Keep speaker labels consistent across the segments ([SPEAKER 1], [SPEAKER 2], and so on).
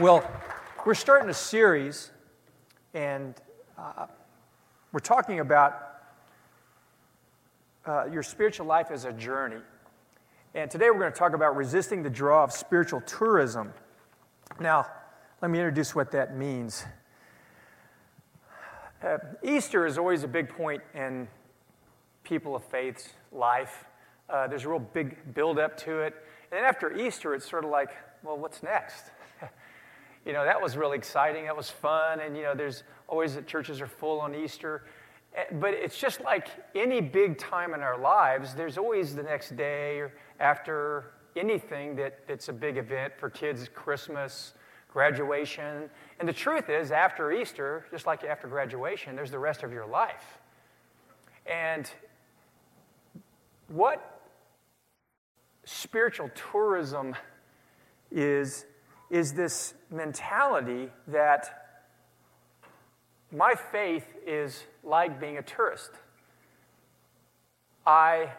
[SPEAKER 1] Well, we're starting a series, and uh, we're talking about uh, your spiritual life as a journey. And today we're going to talk about resisting the draw of spiritual tourism. Now, let me introduce what that means. Uh, Easter is always a big point in people of faith's life. Uh, there's a real big build up to it. And then after Easter, it's sort of like, well, what's next? You know, that was really exciting. That was fun. And, you know, there's always that churches are full on Easter. Eh, but it's just like any big time in our lives, there's always the next day or after anything that, that's a big event for kids, Christmas, graduation. And the truth is, after Easter, just like after graduation, there's the rest of your life. And what spiritual tourism is is this mentality that my faith is like being a tourist. I,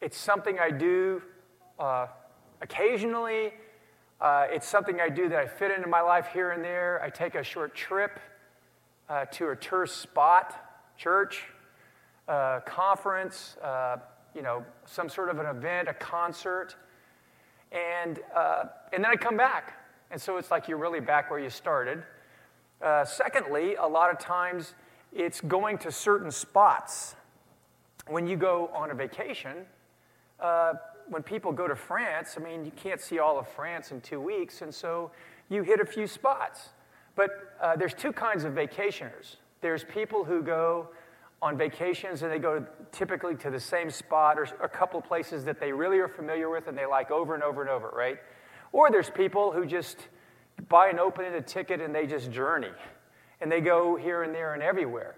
[SPEAKER 1] it's something I do uh, occasionally. Uh, it's something I do that I fit into my life here and there. I take a short trip uh, to a tourist spot, church, uh, conference, uh, you know, some sort of an event, a concert, and, uh, and then I come back. And so it's like you're really back where you started. Uh, secondly, a lot of times it's going to certain spots. When you go on a vacation, uh, when people go to France, I mean, you can't see all of France in two weeks, and so you hit a few spots. But uh, there's two kinds of vacationers. There's people who go on vacations and they go typically to the same spot or a couple places that they really are familiar with and they like over and over and over, right? Or there's people who just buy an open ended ticket and they just journey and they go here and there and everywhere.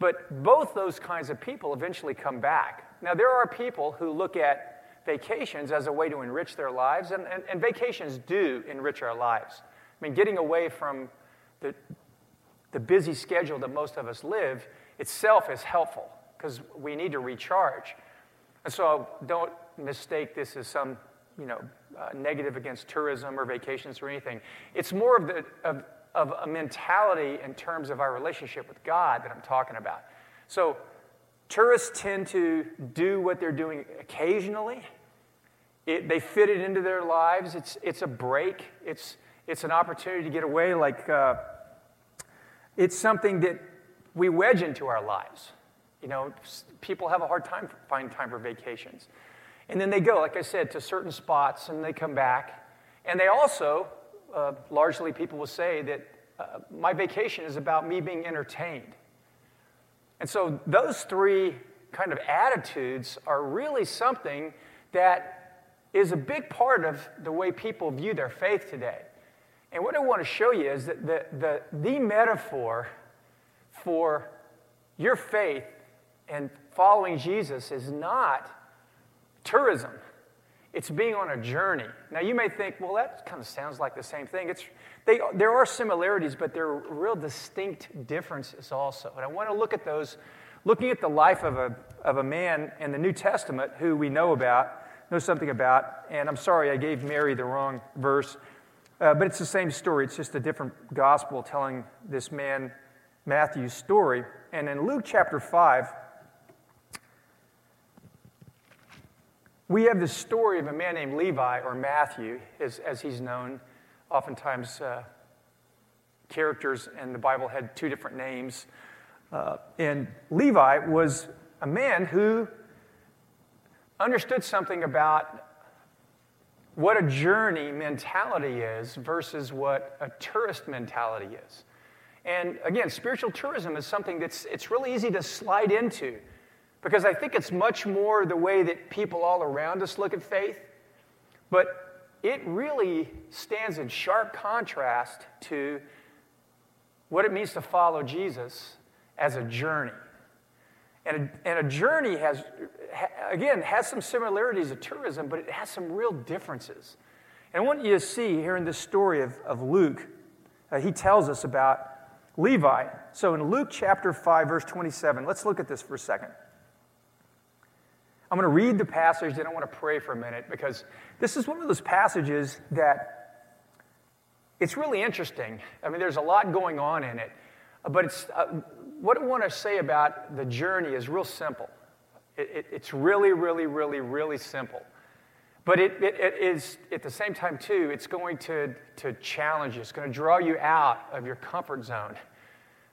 [SPEAKER 1] But both those kinds of people eventually come back. Now, there are people who look at vacations as a way to enrich their lives, and, and, and vacations do enrich our lives. I mean, getting away from the, the busy schedule that most of us live itself is helpful because we need to recharge. And so don't mistake this as some, you know, uh, negative against tourism or vacations or anything. It's more of, the, of, of a mentality in terms of our relationship with God that I'm talking about. So, tourists tend to do what they're doing occasionally. It, they fit it into their lives. It's, it's a break, it's, it's an opportunity to get away. Like, uh, it's something that we wedge into our lives. You know, people have a hard time finding time for vacations. And then they go, like I said, to certain spots and they come back. And they also, uh, largely people will say that uh, my vacation is about me being entertained. And so those three kind of attitudes are really something that is a big part of the way people view their faith today. And what I want to show you is that the, the, the metaphor for your faith and following Jesus is not tourism. It's being on a journey. Now, you may think, well, that kind of sounds like the same thing. It's, they, there are similarities, but there are real distinct differences also. And I want to look at those, looking at the life of a, of a man in the New Testament who we know about, know something about. And I'm sorry, I gave Mary the wrong verse, uh, but it's the same story. It's just a different gospel telling this man Matthew's story. And in Luke chapter 5, We have the story of a man named Levi, or Matthew, as, as he's known. Oftentimes, uh, characters in the Bible had two different names. Uh, and Levi was a man who understood something about what a journey mentality is versus what a tourist mentality is. And again, spiritual tourism is something that's it's really easy to slide into because I think it's much more the way that people all around us look at faith, but it really stands in sharp contrast to what it means to follow Jesus as a journey. And a, and a journey has, again, has some similarities to tourism, but it has some real differences. And I want you to see here in this story of, of Luke, uh, he tells us about Levi. So in Luke chapter 5, verse 27, let's look at this for a second. I'm going to read the passage, then I want to pray for a minute because this is one of those passages that it's really interesting. I mean, there's a lot going on in it. But it's, uh, what I want to say about the journey is real simple. It, it, it's really, really, really, really simple. But it, it is, at the same time, too, it's going to, to challenge you. It's going to draw you out of your comfort zone.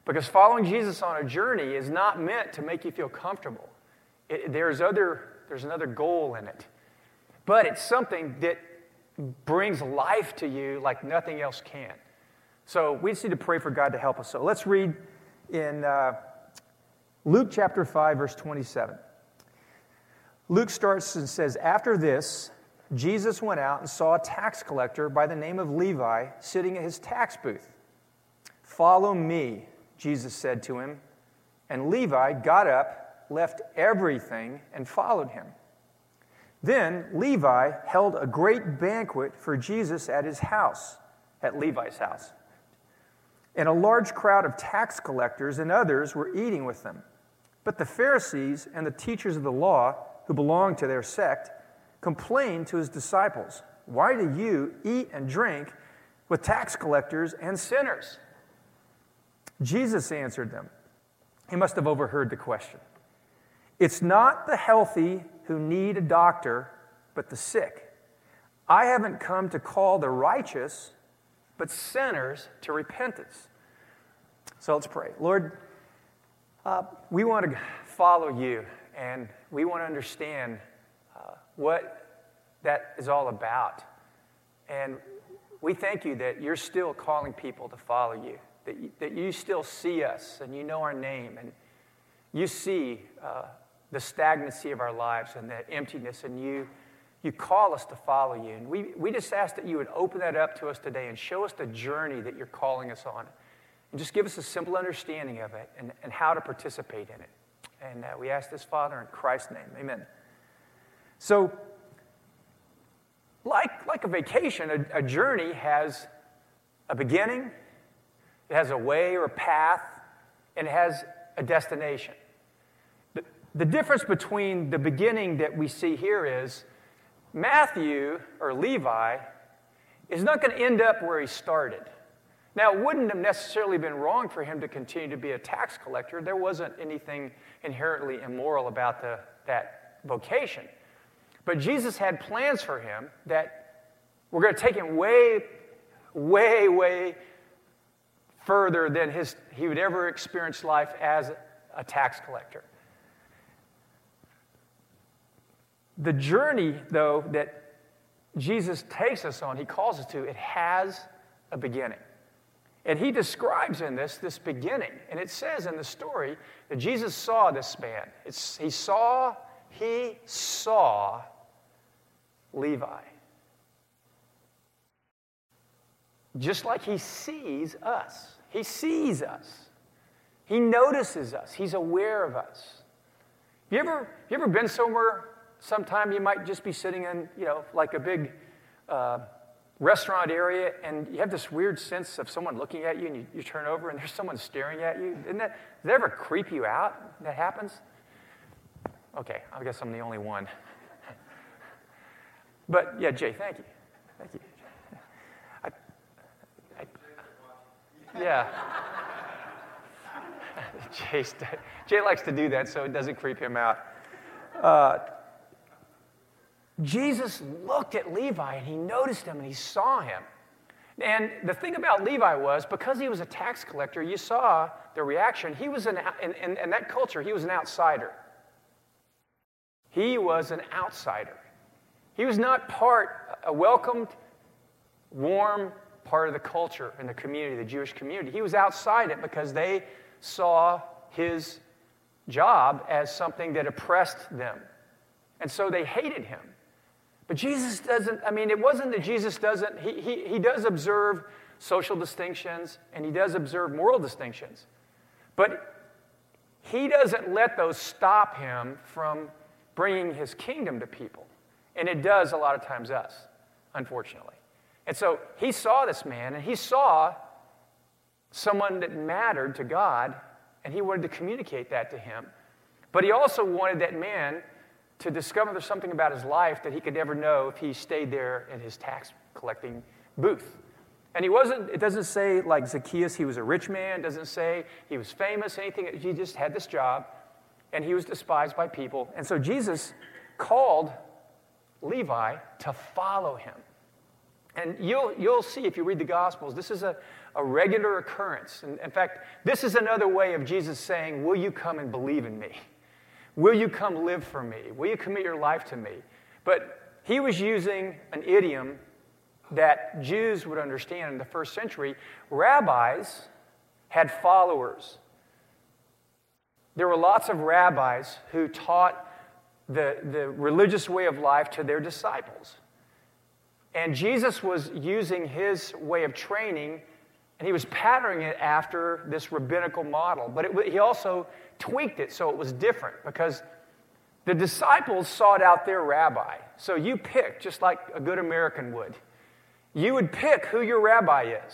[SPEAKER 1] Because following Jesus on a journey is not meant to make you feel comfortable. There's, other, there's another goal in it. But it's something that brings life to you like nothing else can. So we just need to pray for God to help us. So let's read in uh, Luke chapter 5, verse 27. Luke starts and says, After this, Jesus went out and saw a tax collector by the name of Levi sitting at his tax booth. Follow me, Jesus said to him. And Levi got up, left everything, and followed him. Then Levi held a great banquet for Jesus at his house, at Levi's house. And a large crowd of tax collectors and others were eating with them. But the Pharisees and the teachers of the law, who belonged to their sect, complained to his disciples, Why do you eat and drink with tax collectors and sinners? Jesus answered them. He must have overheard the question. It's not the healthy who need a doctor, but the sick. I haven't come to call the righteous, but sinners to repentance. So let's pray. Lord, uh, we want to follow you and we want to understand uh, what that is all about. And we thank you that you're still calling people to follow you, that you, that you still see us and you know our name and you see uh, the stagnancy of our lives and the emptiness, and you, you call us to follow you. And we, we just ask that you would open that up to us today and show us the journey that you're calling us on. And just give us a simple understanding of it and, and how to participate in it. And uh, we ask this, Father, in Christ's name. Amen. So, like, like a vacation, a, a journey has a beginning, it has a way or a path, and it has a destination. The difference between the beginning that we see here is Matthew or Levi is not going to end up where he started. Now, it wouldn't have necessarily been wrong for him to continue to be a tax collector. There wasn't anything inherently immoral about the, that vocation. But Jesus had plans for him that were going to take him way, way, way further than his, he would ever experience life as a tax collector. The journey, though, that Jesus takes us on, he calls us to, it has a beginning. And he describes in this this beginning. And it says in the story that Jesus saw this man. It's, he saw, he saw Levi. Just like he sees us. He sees us. He notices us. He's aware of us. You ever, you ever been somewhere Sometime you might just be sitting in, you know, like a big uh, restaurant area, and you have this weird sense of someone looking at you, and you, you turn over, and there's someone staring at you. Isn't that, does that ever creep you out? That happens? Okay, I guess I'm the only one. but yeah, Jay, thank you. Thank you. I, I, yeah. Jay likes to do that so it doesn't creep him out. Uh, Jesus looked at Levi and he noticed him and he saw him. And the thing about Levi was, because he was a tax collector, you saw the reaction. He was an, in, in, in that culture, he was an outsider. He was an outsider. He was not part, a welcomed, warm part of the culture and the community, the Jewish community. He was outside it because they saw his job as something that oppressed them. And so they hated him. But Jesus doesn't, I mean, it wasn't that Jesus doesn't, he, he, he does observe social distinctions and he does observe moral distinctions. But he doesn't let those stop him from bringing his kingdom to people. And it does a lot of times us, unfortunately. And so he saw this man and he saw someone that mattered to God and he wanted to communicate that to him. But he also wanted that man to discover there's something about his life that he could never know if he stayed there in his tax collecting booth. And he wasn't, it doesn't say like Zacchaeus, he was a rich man, doesn't say he was famous, anything. He just had this job and he was despised by people. And so Jesus called Levi to follow him. And you'll, you'll see if you read the Gospels, this is a, a regular occurrence. And in fact, this is another way of Jesus saying, Will you come and believe in me? Will you come live for me? Will you commit your life to me? But he was using an idiom that Jews would understand in the first century. Rabbis had followers. There were lots of rabbis who taught the, the religious way of life to their disciples. And Jesus was using his way of training, and he was patterning it after this rabbinical model. But it, he also tweaked it so it was different because the disciples sought out their rabbi. So you pick, just like a good American would. You would pick who your rabbi is.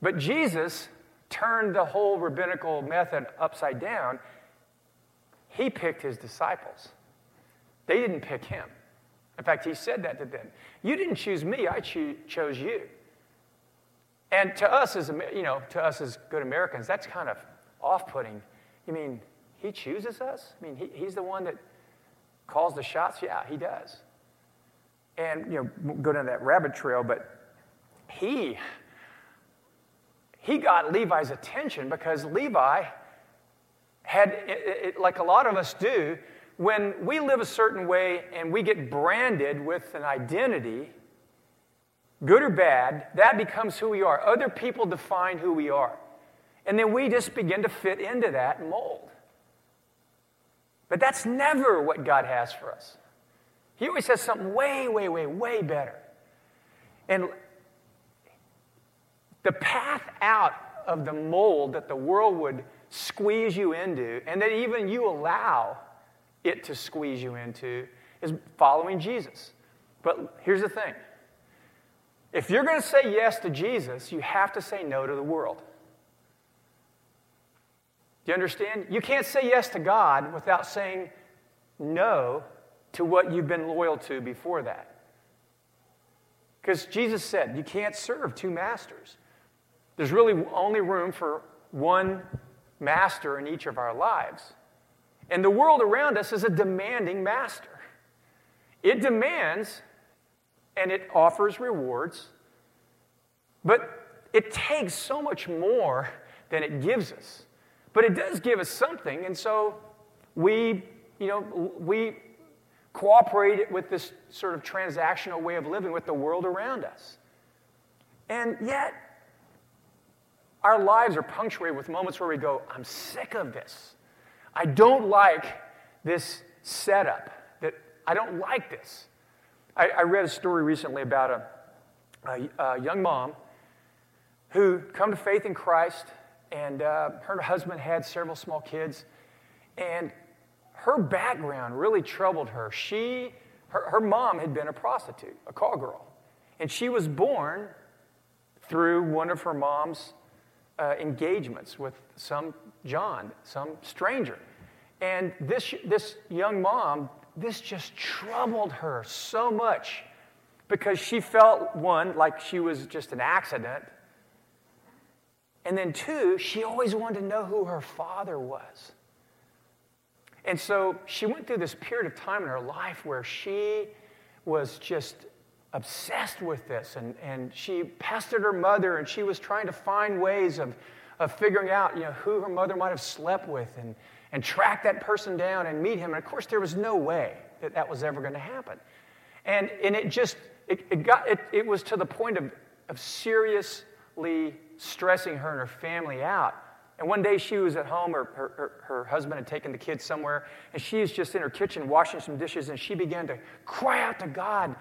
[SPEAKER 1] But Jesus turned the whole rabbinical method upside down. He picked his disciples, they didn't pick him. In fact, he said that to them. You didn't choose me, I cho- chose you. And to us as you know, to us as good Americans, that's kind of off-putting. You mean he chooses us? I mean, he, he's the one that calls the shots? Yeah, he does. And you know, go down that rabbit trail, but he he got Levi's attention because Levi had, it, it, like a lot of us do, when we live a certain way and we get branded with an identity, good or bad, that becomes who we are. Other people define who we are. And then we just begin to fit into that mold. But that's never what God has for us. He always has something way, way, way, way better. And the path out of the mold that the world would squeeze you into, and that even you allow it to squeeze you into is following Jesus. But here's the thing if you're going to say yes to Jesus, you have to say no to the world. Do you understand? You can't say yes to God without saying no to what you've been loyal to before that. Because Jesus said you can't serve two masters. There's really only room for one master in each of our lives. And the world around us is a demanding master. It demands and it offers rewards, but it takes so much more than it gives us. But it does give us something, and so we, you know, we cooperate with this sort of transactional way of living with the world around us. And yet, our lives are punctuated with moments where we go, I'm sick of this. I don't like this setup, that I don't like this. I, I read a story recently about a, a, a, young mom who come to faith in Christ, and uh, her husband had several small kids, and her background really troubled her. She, her, her mom had been a prostitute, a call girl, and she was born through one of her mom's uh, engagements with some John, some stranger. And this, this young mom, this just troubled her so much because she felt, one, like she was just an accident. And then, two, she always wanted to know who her father was. And so she went through this period of time in her life where she was just obsessed with this. And, and she pestered her mother, and she was trying to find ways of, of figuring out you know, who her mother might have slept with and, and track that person down and meet him. And of course, there was no way that that was ever going to happen. And, and it just, it, it, got, it, it was to the point of, of seriously stressing her and her family out. And one day she was at home, her, her, her, husband had taken the kids somewhere, and she is just in her kitchen washing some dishes, and she began to cry out to God,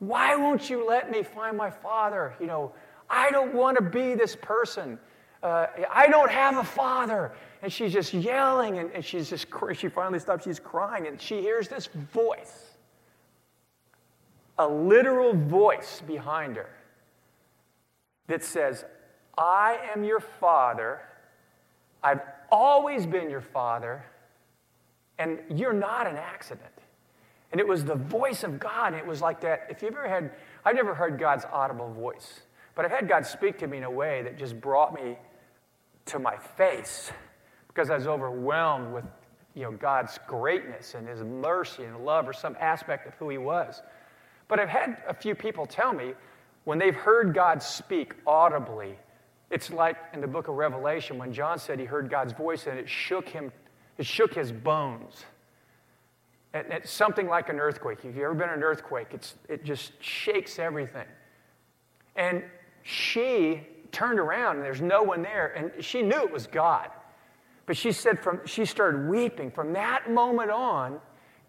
[SPEAKER 1] Why won't you let me find my father? You know, I don't want to be this person. Uh, I don't have a father. And she's just yelling, and, and she's just, she finally stops, she's crying, and she hears this voice a literal voice behind her that says, I am your father. I've always been your father, and you're not an accident. And it was the voice of God. It was like that. If you've ever had I've never heard God's audible voice, but I've had God speak to me in a way that just brought me to my face because I was overwhelmed with you know, God's greatness and His mercy and love or some aspect of who He was. But I've had a few people tell me when they've heard God speak audibly, it's like in the book of Revelation when John said he heard God's voice and it shook him, it shook his bones. And it's something like an earthquake. If you've ever been in an earthquake, it's, it just shakes everything. And she turned around and there's no one there, and she knew it was God. But she said from she started weeping. From that moment on,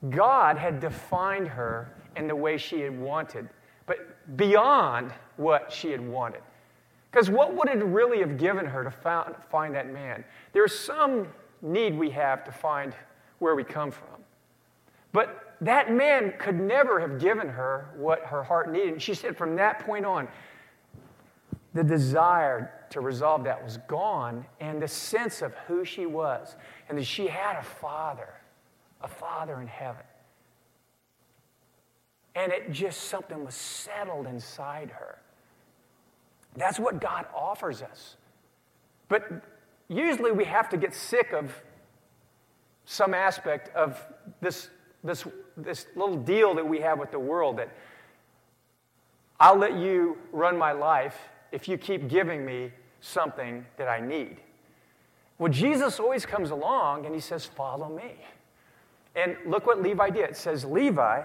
[SPEAKER 1] God had defined her in the way she had wanted, but beyond what she had wanted. Because what would it really have given her to found, find that man? There's some need we have to find where we come from. But that man could never have given her what her heart needed. And she said from that point on, the desire to resolve that was gone, and the sense of who she was, and that she had a father, a father in heaven. And it just something was settled inside her. That's what God offers us. But usually we have to get sick of some aspect of this, this, this little deal that we have with the world that I'll let you run my life if you keep giving me something that I need. Well, Jesus always comes along and he says, Follow me. And look what Levi did. It says, Levi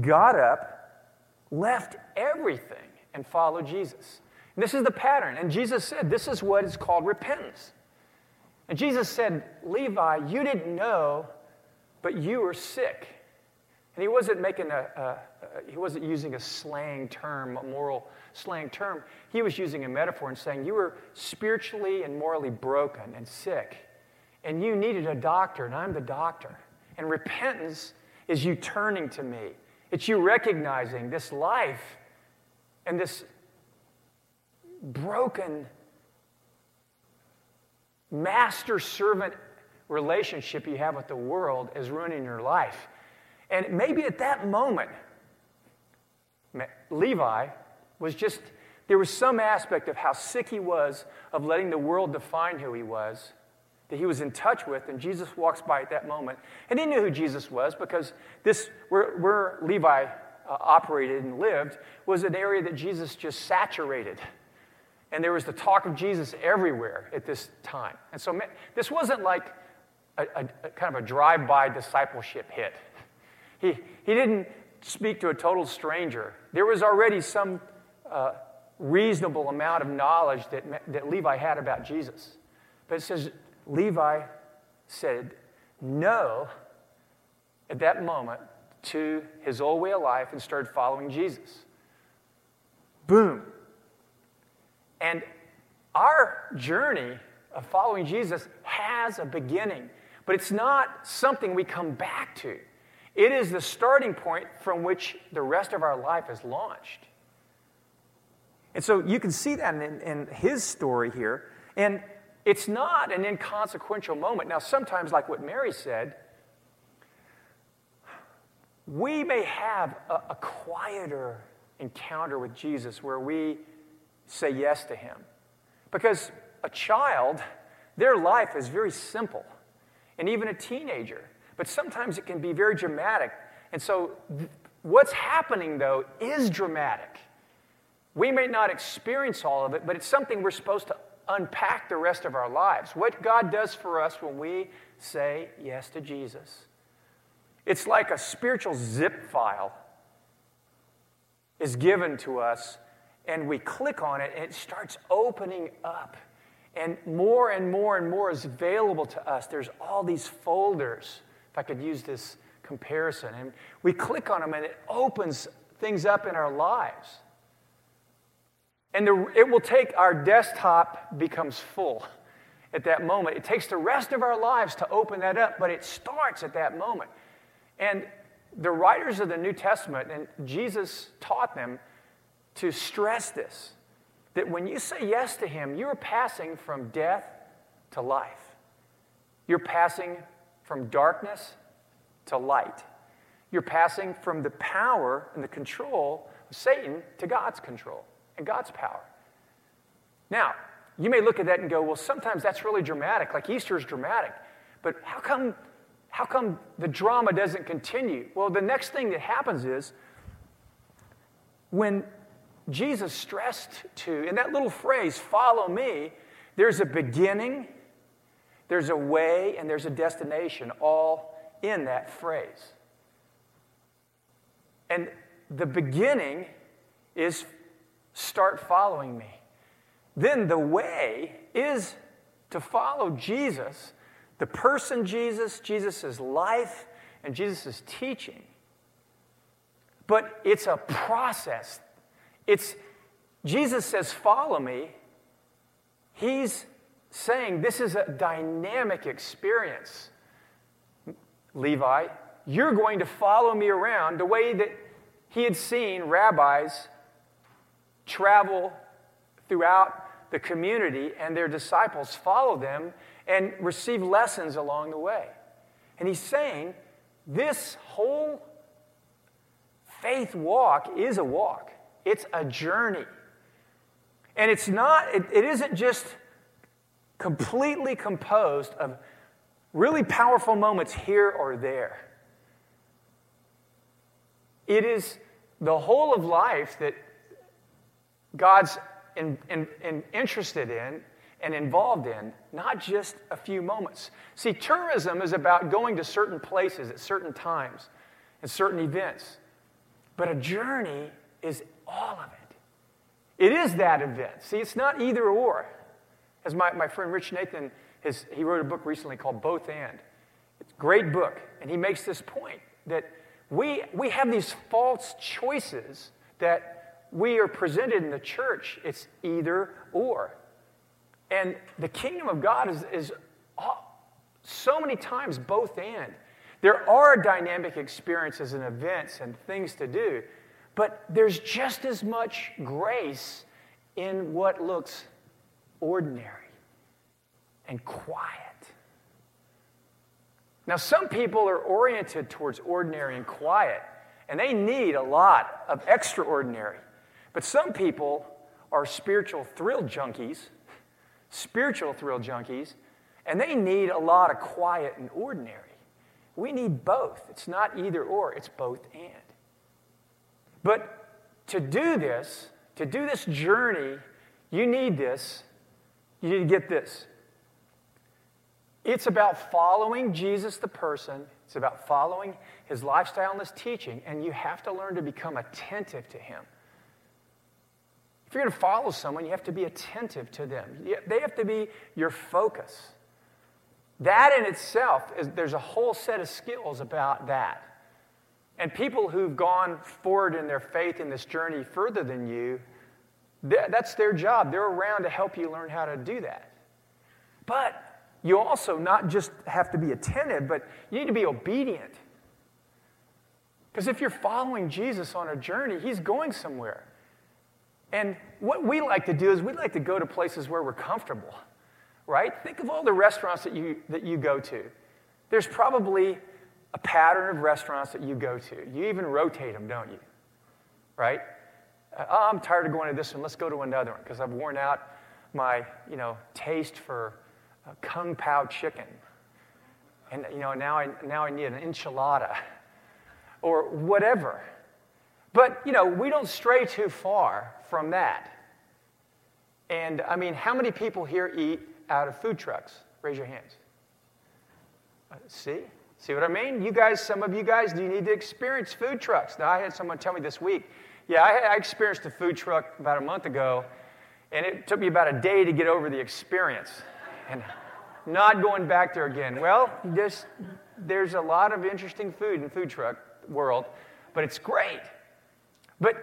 [SPEAKER 1] got up, left everything, and followed Jesus. This is the pattern. And Jesus said, This is what is called repentance. And Jesus said, Levi, you didn't know, but you were sick. And he wasn't making a, a, a he wasn't using a slang term, a moral slang term. He was using a metaphor and saying, You were spiritually and morally broken and sick, and you needed a doctor, and I'm the doctor. And repentance is you turning to me, it's you recognizing this life and this broken master servant relationship you have with the world is ruining your life. And maybe at that moment, Levi was just, there was some aspect of how sick he was of letting the world define who he was that he was in touch with, and Jesus walks by at that moment. And he knew who Jesus was because this, where, where Levi uh, operated and lived, was an area that Jesus just saturated. And there was the talk of Jesus everywhere at this time. And so this wasn't like a, a, a kind of a drive by discipleship hit. He, he didn't speak to a total stranger. There was already some uh, reasonable amount of knowledge that, that Levi had about Jesus. But it says Levi said no at that moment to his old way of life and started following Jesus. Boom. And our journey of following Jesus has a beginning, but it's not something we come back to. It is the starting point from which the rest of our life is launched. And so you can see that in, in his story here. And it's not an inconsequential moment. Now, sometimes, like what Mary said, we may have a, a quieter encounter with Jesus where we say yes to him. Because a child, their life is very simple, and even a teenager. But sometimes it can be very dramatic. And so, th- what's happening, though, is dramatic. We may not experience all of it, but it's something we're supposed to unpack the rest of our lives. What God does for us when we say yes to Jesus. It's like a spiritual zip file is given to us, and we click on it, and it starts opening up. And more and more and more is available to us. There's all these folders, if I could use this comparison. And we click on them, and it opens things up in our lives. And the, it will take our desktop becomes full at that moment. It takes the rest of our lives to open that up, but it starts at that moment. And the writers of the New Testament, and Jesus taught them to stress this that when you say yes to Him, you're passing from death to life. You're passing from darkness to light. You're passing from the power and the control of Satan to God's control and God's power. Now, you may look at that and go, well, sometimes that's really dramatic, like Easter is dramatic. But how come, how come the drama doesn't continue? Well, the next thing that happens is when Jesus stressed to, in that little phrase, follow me, there's a beginning, there's a way, and there's a destination all in that phrase. And the beginning is start following me. Then the way is to follow Jesus, the person Jesus, Jesus' life, and Jesus' teaching. But it's a process. It's Jesus says, Follow me. He's saying this is a dynamic experience. Levi, you're going to follow me around the way that he had seen rabbis travel throughout the community and their disciples follow them and receive lessons along the way. And he's saying this whole faith walk is a walk, it's a journey. And it's not, it, it isn't just completely composed of really powerful moments here or there. It is the whole of life that God's in, in, in interested in and involved in, not just a few moments. See, tourism is about going to certain places at certain times and certain events, but a journey is all of it. It is that event. See, it's not either or. As my, my friend Rich Nathan, his, he wrote a book recently called Both and. It's a great book, and he makes this point that we, we have these false choices that we are presented in the church, it's either or. And the kingdom of God is, is so many times both and. There are dynamic experiences and events and things to do, but there's just as much grace in what looks ordinary and quiet. Now, some people are oriented towards ordinary and quiet, and they need a lot of extraordinary. But some people are spiritual thrill junkies, spiritual thrill junkies, and they need a lot of quiet and ordinary. We need both. It's not either or, it's both and. But to do this, to do this journey, you need this. You need to get this. It's about following Jesus, the person. It's about following his lifestyle and his teaching, and you have to learn to become attentive to him. If you're going to follow someone, you have to be attentive to them. They have to be your focus. That in itself, is, there's a whole set of skills about that. And people who've gone forward in their faith in this journey further than you, that's their job. They're around to help you learn how to do that. But you also not just have to be attentive, but you need to be obedient. Because if you're following Jesus on a journey, he's going somewhere. And what we like to do is we like to go to places where we're comfortable, right? Think of all the restaurants that you, that you go to. There's probably a pattern of restaurants that you go to. You even rotate them, don't you? Right? Uh, oh, I'm tired of going to this one. Let's go to another one because I've worn out my, you know, taste for uh, kung pao chicken. And, you know, now I, now I need an enchilada or whatever. But, you know, we don't stray too far from that. And I mean, how many people here eat out of food trucks? Raise your hands. Uh, see? See what I mean? You guys, some of you guys, do you need to experience food trucks? Now, I had someone tell me this week, yeah, I, I experienced a food truck about a month ago, and it took me about a day to get over the experience. And not going back there again. Well, just, there's a lot of interesting food in food truck world, but it's great. But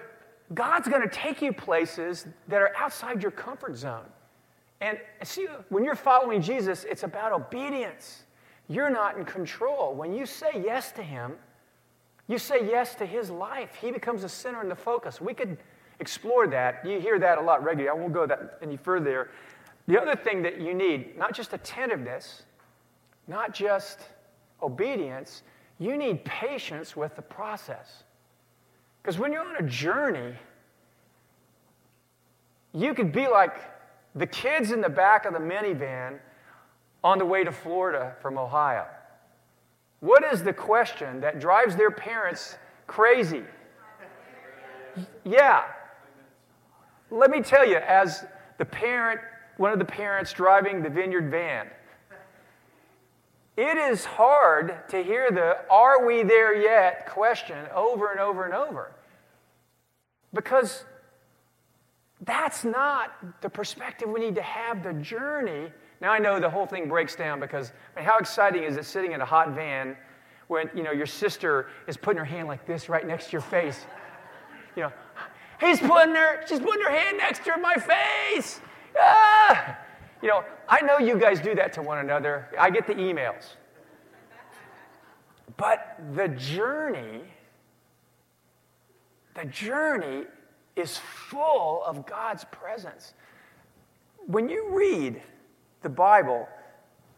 [SPEAKER 1] God's going to take you places that are outside your comfort zone. And see, when you're following Jesus, it's about obedience. You're not in control. When you say yes to Him, you say yes to His life. He becomes the center and the focus. We could explore that. You hear that a lot regularly. I won't go that any further. The other thing that you need, not just attentiveness, not just obedience, you need patience with the process. Because when you're on a journey, you could be like the kids in the back of the minivan on the way to Florida from Ohio. What is the question that drives their parents crazy? Yeah. Let me tell you, as the parent, one of the parents driving the vineyard van, it is hard to hear the are we there yet question over and over and over. Because that's not the perspective we need to have the journey. Now I know the whole thing breaks down because I mean, how exciting is it sitting in a hot van when you know your sister is putting her hand like this right next to your face? You know, he's putting her, she's putting her hand next to my face. Ah! You know, I know you guys do that to one another. I get the emails. But the journey, the journey is full of God's presence. When you read the Bible,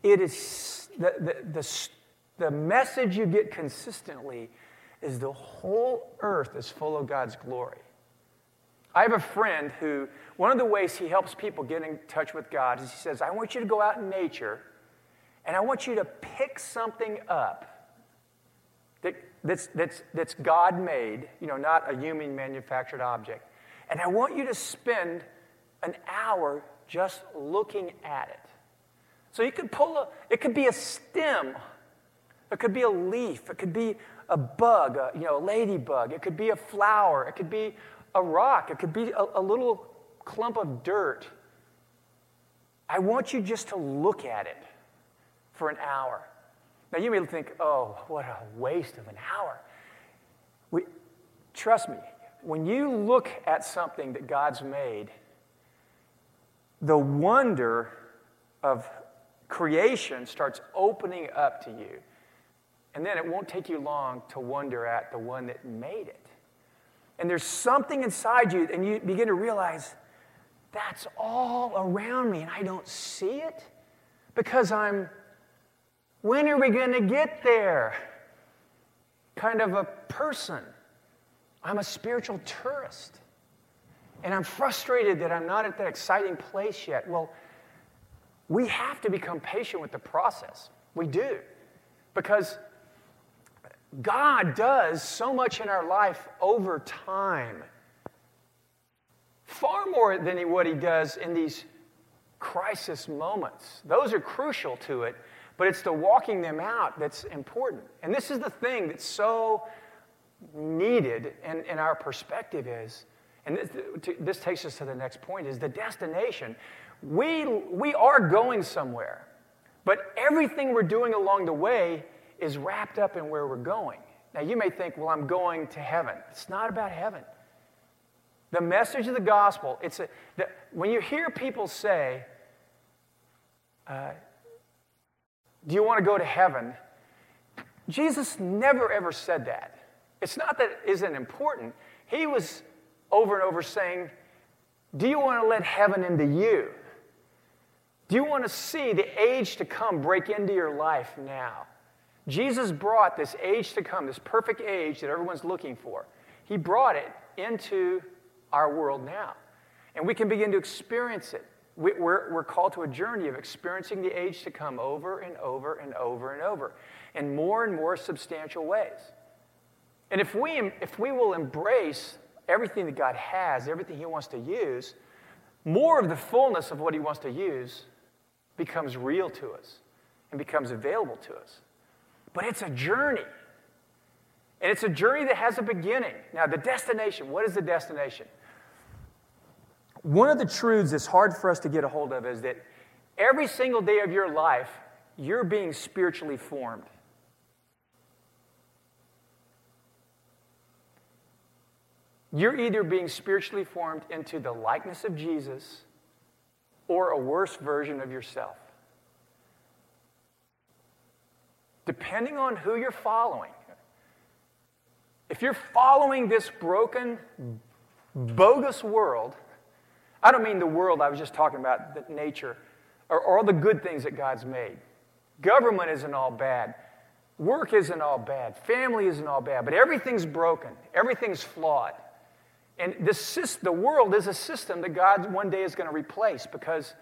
[SPEAKER 1] it is the, the, the, the message you get consistently is the whole earth is full of God's glory. I have a friend who, one of the ways he helps people get in touch with God is he says, I want you to go out in nature and I want you to pick something up that, that's, that's, that's God made, you know, not a human manufactured object. And I want you to spend an hour just looking at it. So you could pull a, it could be a stem, it could be a leaf, it could be a bug, a, you know, a ladybug, it could be a flower, it could be a rock, it could be a, a little clump of dirt. I want you just to look at it for an hour. Now, you may think, oh, what a waste of an hour. We, trust me, when you look at something that God's made, the wonder of creation starts opening up to you. And then it won't take you long to wonder at the one that made it. And there's something inside you, and you begin to realize that's all around me, and I don't see it because I'm, when are we going to get there? Kind of a person. I'm a spiritual tourist. And I'm frustrated that I'm not at that exciting place yet. Well, we have to become patient with the process. We do. Because God does so much in our life over time. Far more than what he does in these crisis moments. Those are crucial to it, but it's the walking them out that's important. And this is the thing that's so needed in, in our perspective is, and this, this takes us to the next point, is the destination. We, we are going somewhere, but everything we're doing along the way is wrapped up in where we're going. Now, you may think, well, I'm going to heaven. It's not about heaven. The message of the gospel, it's a, the, when you hear people say, uh, Do you want to go to heaven? Jesus never ever said that. It's not that it isn't important. He was over and over saying, Do you want to let heaven into you? Do you want to see the age to come break into your life now? Jesus brought this age to come, this perfect age that everyone's looking for. He brought it into our world now. And we can begin to experience it. We're, we're called to a journey of experiencing the age to come over and over and over and over in more and more substantial ways. And if we, if we will embrace everything that God has, everything He wants to use, more of the fullness of what He wants to use becomes real to us and becomes available to us. But it's a journey. And it's a journey that has a beginning. Now, the destination, what is the destination? One of the truths that's hard for us to get a hold of is that every single day of your life, you're being spiritually formed. You're either being spiritually formed into the likeness of Jesus or a worse version of yourself. Depending on who you're following. If you're following this broken, bogus world, I don't mean the world I was just talking about, the nature, or all the good things that God's made. Government isn't all bad. Work isn't all bad. Family isn't all bad. But everything's broken. Everything's flawed. And this, the world is a system that God one day is going to replace because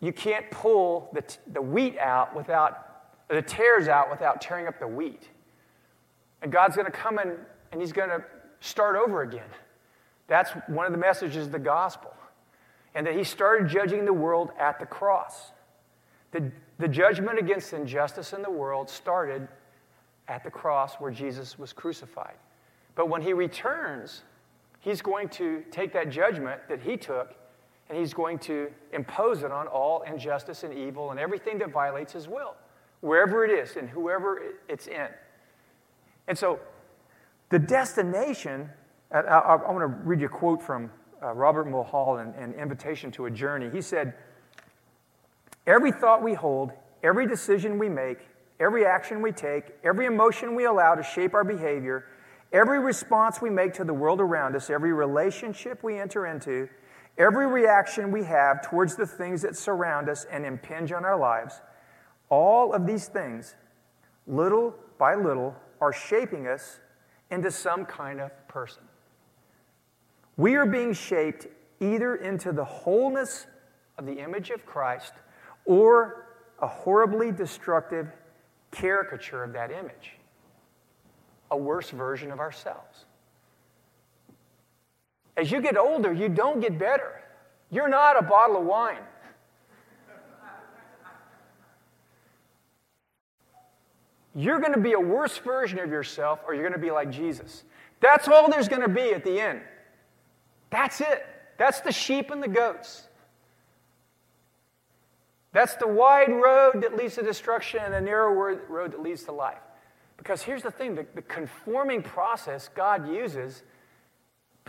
[SPEAKER 1] you can't pull the, the wheat out without, the tares out without tearing up the wheat. And God's going to come in and He's going to start over again. That's one of the messages of the gospel. And that He started judging the world at the cross. The, the judgment against injustice in the world started at the cross where Jesus was crucified. But when He returns, He's going to take that judgment that He took and he's going to impose it on all injustice and evil and everything that violates his will, wherever it is and whoever it's in. And so the destination, I, I, I want to read you a quote from uh, Robert Mulholland in Invitation to a Journey. He said, Every thought we hold, every decision we make, every action we take, every emotion we allow to shape our behavior, every response we make to the world around us, every relationship we enter into, Every reaction we have towards the things that surround us and impinge on our lives, all of these things, little by little, are shaping us into some kind of person. We are being shaped either into the wholeness of the image of Christ or a horribly destructive caricature of that image, a worse version of ourselves. As you get older, you don't get better. You're not a bottle of wine. You're going to be a worse version of yourself, or you're going to be like Jesus. That's all there's going to be at the end. That's it. That's the sheep and the goats. That's the wide road that leads to destruction and the narrow road that leads to life. Because here's the thing the, the conforming process God uses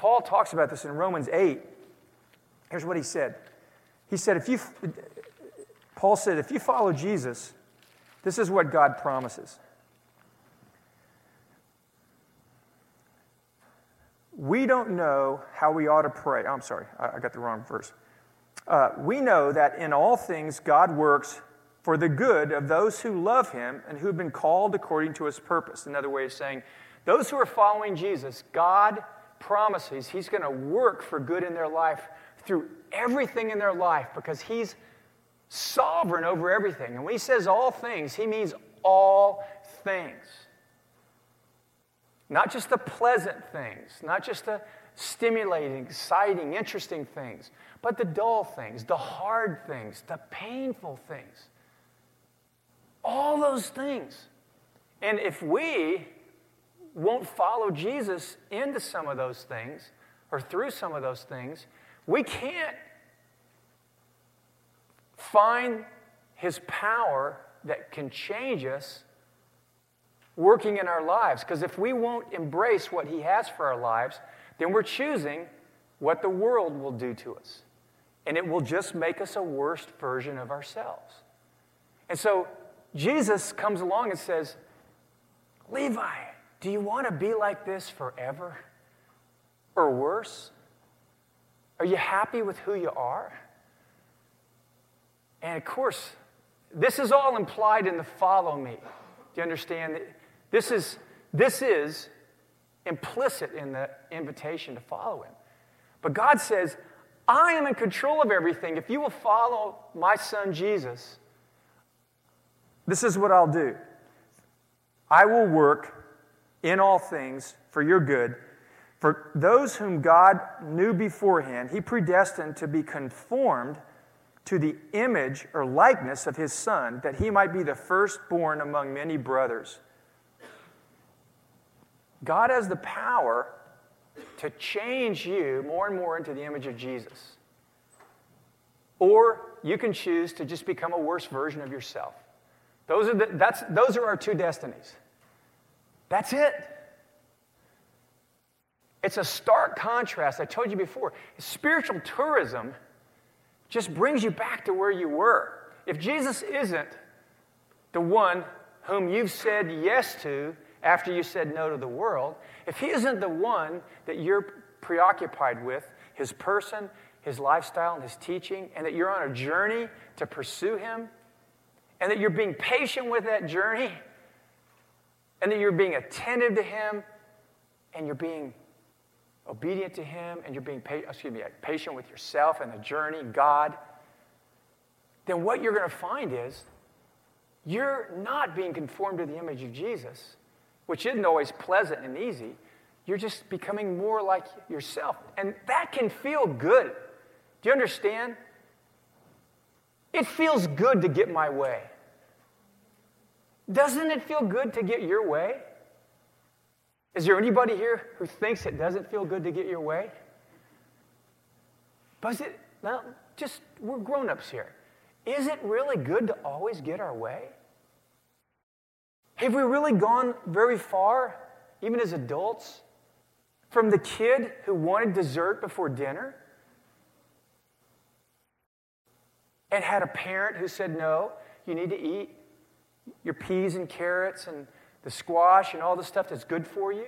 [SPEAKER 1] Paul talks about this in Romans 8. Here's what he said. He said, if you, Paul said, if you follow Jesus, this is what God promises. We don't know how we ought to pray. Oh, I'm sorry, I got the wrong verse. Uh, we know that in all things God works for the good of those who love him and who've been called according to his purpose. Another way of saying, those who are following Jesus, God promises He's going to work for good in their life through everything in their life because He's sovereign over everything. And when He says all things, He means all things. Not just the pleasant things, not just the stimulating, exciting, interesting things, but the dull things, the hard things, the painful things. All those things. And if we won't follow Jesus into some of those things or through some of those things, we can't find his power that can change us working in our lives. Because if we won't embrace what he has for our lives, then we're choosing what the world will do to us. And it will just make us a worse version of ourselves. And so Jesus comes along and says, Levi, do you want to be like this forever? Or worse? Are you happy with who you are? And of course, this is all implied in the follow me. Do you understand? This is, this is implicit in the invitation to follow him. But God says, I am in control of everything. If you will follow my son Jesus, this is what I'll do. I will work in all things for your good. For those whom God knew beforehand, he predestined to be conformed to the image or likeness of his Son, that he might be the firstborn among many brothers. God has the power to change you more and more into the image of Jesus. Or you can choose to just become a worse version of yourself. Those are, the, that's, those are our two destinies. That's it. It's a stark contrast. I told you before. Spiritual tourism just brings you back to where you were. If Jesus isn't the one whom you've said yes to after you said no to the world, if he isn't the one that you're preoccupied with, his person, his lifestyle, and his teaching, and that you're on a journey to pursue him, and that you're being patient with that journey, and that you're being attentive to Him and you're being obedient to Him and you're being excuse me, patient with yourself and the journey, God, then what you're going to find is you're not being conformed to the image of Jesus, which isn't always pleasant and easy. You're just becoming more like yourself. And that can feel good. Do you understand? It feels good to get my way. Doesn't it feel good to get your way? Is there anybody here who thinks it doesn't feel good to get your way? Does it, well, just, we're grown ups here. Is it really good to always get our way? Have we really gone very far, even as adults, from the kid who wanted dessert before dinner and had a parent who said, No, you need to eat your peas and carrots and the squash and all the stuff that's good for you?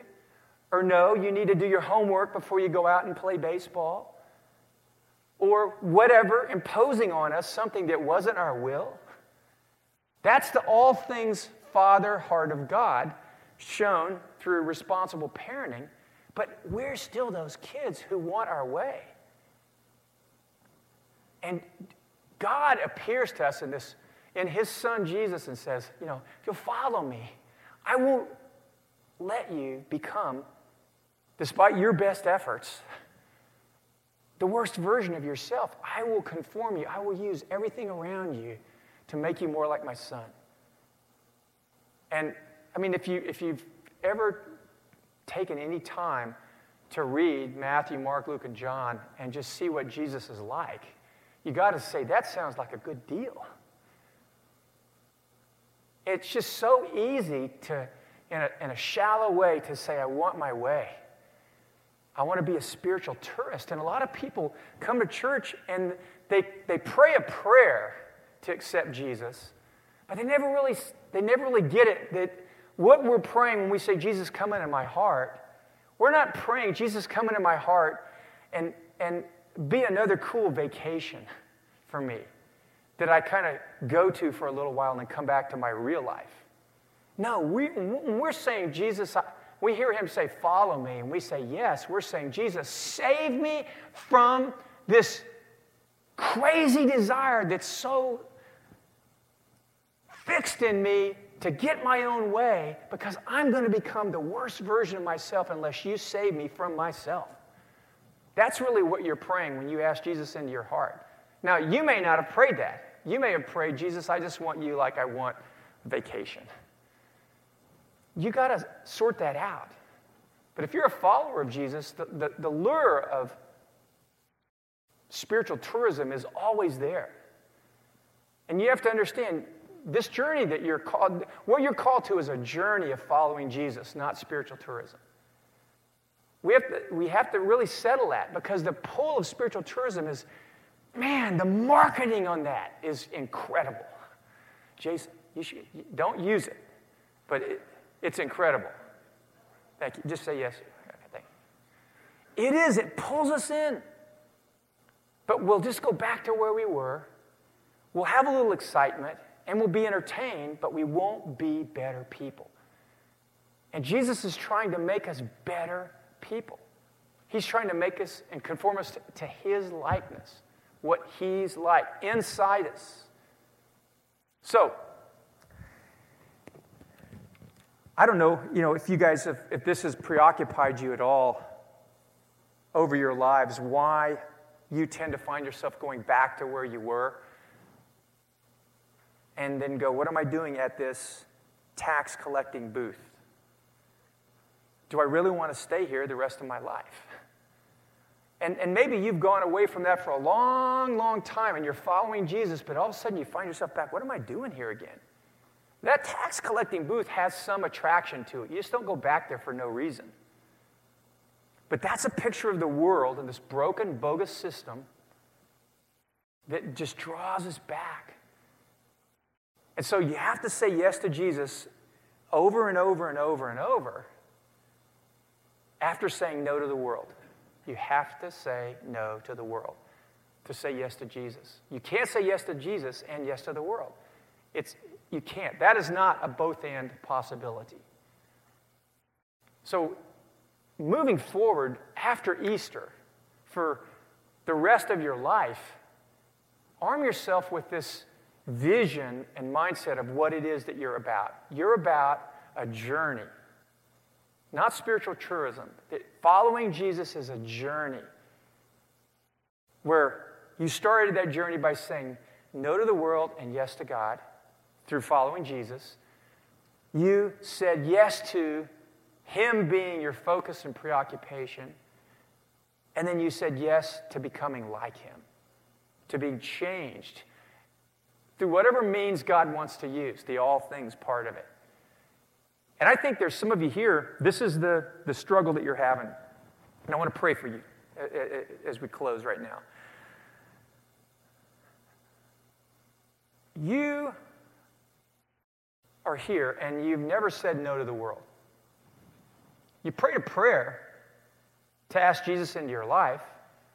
[SPEAKER 1] Or no, you need to do your homework before you go out and play baseball? Or whatever, imposing on us something that wasn't our will? That's the all things Father heart of God shown through responsible parenting. But we're still those kids who want our way. And God appears to us in this in his son Jesus and says, you know, if you'll follow me, I won't let you become, despite your best efforts, the worst version of yourself. I will conform you. I will use everything around you to make you more like my son. And I mean, if, you, if you've ever taken any time to read Matthew, Mark, Luke, and John and just see what Jesus is like, you got to say, that sounds like a good deal. It's just so easy to, in a, in a shallow way, to say, I want my way. I want to be a spiritual tourist. And a lot of people come to church and they, they pray a prayer to accept Jesus, but they never really, they never really get it that what we're praying when we say, Jesus, come into my heart, we're not praying, Jesus, come into my heart and, and be another cool vacation for me that I kind of go to for a little while and then come back to my real life. No, we, we're saying, Jesus, we hear him say, Follow me, and we say, Yes. We're saying, Jesus, save me from this crazy desire that's so fixed in me to get my own way because I'm going to become the worst version of myself unless you save me from myself. That's really what you're praying when you ask Jesus into your heart. Now, you may not have prayed that. You may have prayed, Jesus, I just want you like I want vacation. You got to sort that out. But if you're a follower of Jesus, the, the, the lure of spiritual tourism is always there. And you have to understand this journey that you're called, what you're called to is a journey of following Jesus, not spiritual tourism. We have, to, we have to really settle that because the pull of spiritual tourism is Man, the marketing on that is incredible. Jason, you should, don't use it, but it, it's incredible. Thank you. Just say yes. Thank you. It is, it pulls us in. But we'll just go back to where we were. We'll have a little excitement and we'll be entertained, but we won't be better people. And Jesus is trying to make us better people. He's trying to make us and conform us to, to his likeness what He's like inside us. So, I don't know, you know, if you guys have, if this has preoccupied you at all over your lives, why you tend to find yourself going back to where you were and then go, what am I doing at this tax collecting booth? Do I really want to stay here the rest of my life? And, and maybe you've gone away from that for a long, long time and you're following Jesus, but all of a sudden you find yourself back. What am I doing here again? That tax collecting booth has some attraction to it. You just don't go back there for no reason. But that's a picture of the world and this broken, bogus system that just draws us back. And so you have to say yes to Jesus over and over and over and over after saying no to the world. You have to say no to the world to say yes to Jesus. You can't say yes to Jesus and yes to the world. It's, you can't. That is not a both and possibility. So, moving forward after Easter, for the rest of your life, arm yourself with this vision and mindset of what it is that you're about. You're about a journey, not spiritual tourism. Following Jesus is a journey where you started that journey by saying no to the world and yes to God through following Jesus. You said yes to Him being your focus and preoccupation. And then you said yes to becoming like Him, to being changed through whatever means God wants to use, the all things part of it. And I think there's some of you here, this is the, the struggle that you're having. And I want to pray for you as we close right now. You are here and you've never said no to the world. You prayed a prayer to ask Jesus into your life,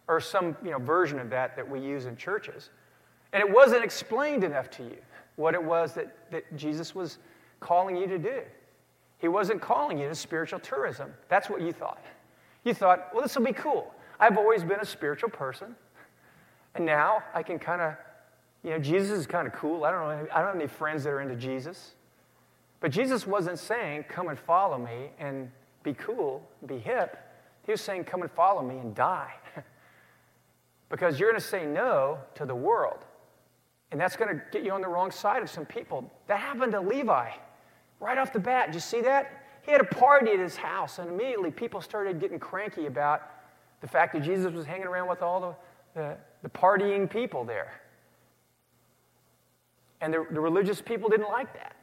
[SPEAKER 1] or some you know, version of that that we use in churches, and it wasn't explained enough to you what it was that, that Jesus was calling you to do. He wasn't calling you to spiritual tourism. That's what you thought. You thought, well, this will be cool. I've always been a spiritual person, and now I can kind of, you know, Jesus is kind of cool. I don't know. I don't have any friends that are into Jesus. But Jesus wasn't saying, come and follow me and be cool, be hip. He was saying, come and follow me and die. because you're going to say no to the world. And that's going to get you on the wrong side of some people. That happened to Levi right off the bat. Did you see that? He had a party at his house, and immediately people started getting cranky about the fact that Jesus was hanging around with all the, the, the partying people there. And the, the religious people didn't like that.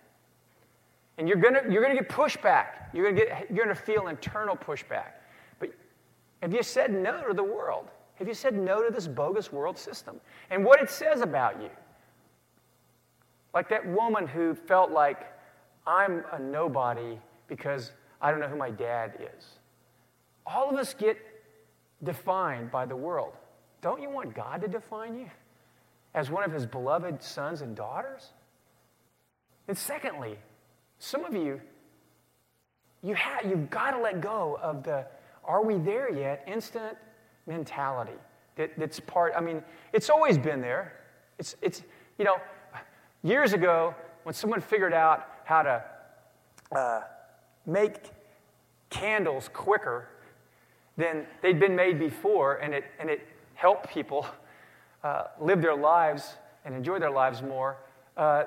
[SPEAKER 1] And you're gonna, you're gonna get pushback. You're gonna, get, you're gonna feel internal pushback. But have you said no to the world? Have you said no to this bogus world system and what it says about you? Like that woman who felt like, I'm a nobody because I don't know who my dad is. All of us get defined by the world. Don't you want God to define you as one of his beloved sons and daughters? And secondly, some of you, you have, you've got to let go of the are we there yet instant mentality that, that's part, I mean, it's always been there. It's, it's, you know, years ago, when someone figured out how to uh, make candles quicker than they'd been made before, and it, and it helped people uh, live their lives and enjoy their lives more, uh,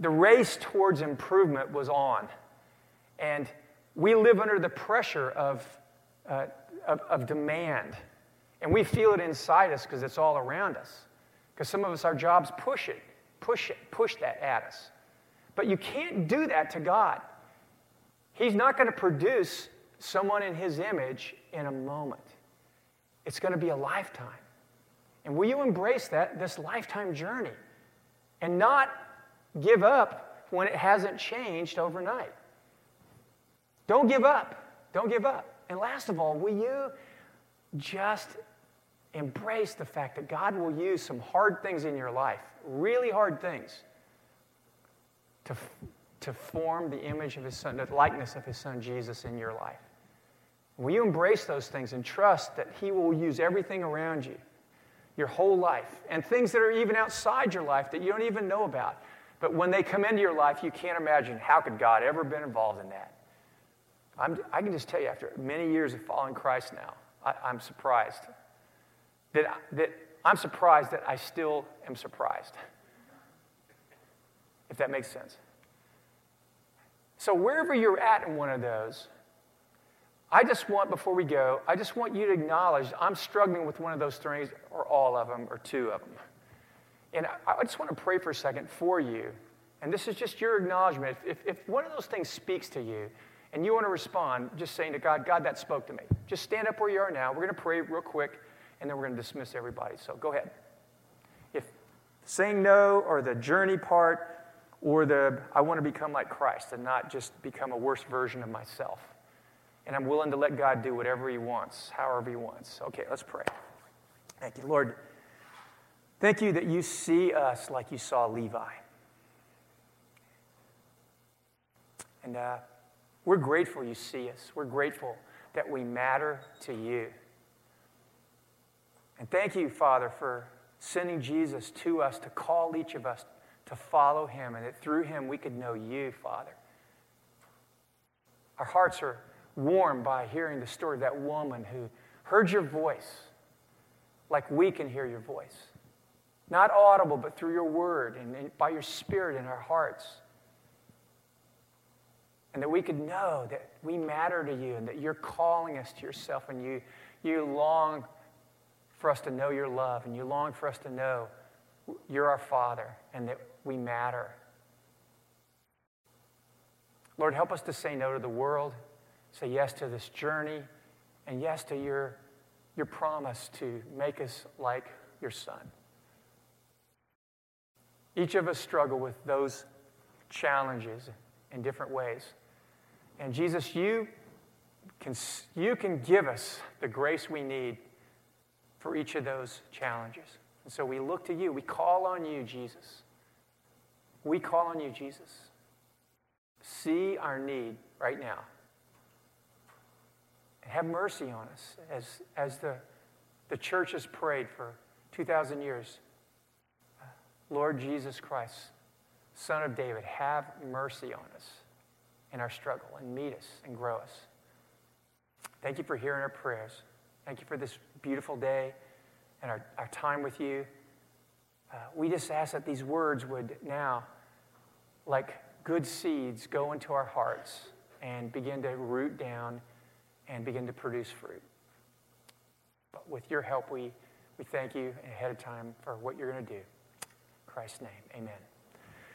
[SPEAKER 1] the race towards improvement was on. And we live under the pressure of, uh, of, of, demand. And we feel it inside us because it's all around us. Because some of us, our jobs push it, push it, push that at us. But you can't do that to God. He's not going to produce someone in His image in a moment, it's going to be a lifetime. And will you embrace that, this lifetime journey? And not give up when it hasn't changed overnight. Don't give up. Don't give up. And last of all, will you just embrace the fact that God will use some hard things in your life, really hard things, to, to form the image of His Son, the likeness of His Son Jesus in your life? Will you embrace those things and trust that He will use everything around you, your whole life, and things that are even outside your life that you don't even know about? But when they come into your life, you can't imagine how could God ever been involved in that. I'm, i can just tell you, after many years of following Christ now, I, am surprised that, that I'm surprised that I still am surprised. If that makes sense. So wherever you're at in one of those, I just want, before we go, I just want you to acknowledge I'm struggling with one of those things, or all of them, or two of them. And I just want to pray for a second for you. And this is just your acknowledgement. If, if one of those things speaks to you and you want to respond, just saying to God, God, that spoke to me. Just stand up where you are now. We're going to pray real quick and then we're going to dismiss everybody. So go ahead. If saying no or the journey part or the I want to become like Christ and not just become a worse version of myself. And I'm willing to let God do whatever He wants, however He wants. Okay, let's pray. Thank you, Lord. Thank you that you see us like you saw Levi. And uh, We're grateful you see us. We're grateful that we matter to you. And thank you, Father, for sending Jesus to us to call each of us to follow him, and that through him we could know you, Father. Our hearts are warmed by hearing the story of that woman who heard your voice like we can hear your voice. Not audible, but through your word and, and by your spirit in our hearts. And that we could know that we matter to you and that you're calling us to yourself and you, you long for us to know your love and you long for us to know you're our Father and that we matter. Lord, help us to say no to the world, say yes to this journey, and yes to your, your promise to make us like your Son. Each of us struggle with those challenges in different ways. And Jesus, you can, you can give us the grace we need for each of those challenges. And so we look to you. We call on you, Jesus. We call on you, Jesus. See our need right now. Have mercy on us as, as the, the church has prayed for 2,000 years. Lord Jesus Christ, Son of David, have mercy on us in our struggle and meet us and grow us. Thank you for hearing our prayers. Thank you for this beautiful day and our, our time with you. Uh, we just ask that these words would now, like good seeds, go into our hearts and begin to root down and begin to produce fruit. But with your help, we, we thank you ahead of time for what you're going to do. In Christ's name, amen.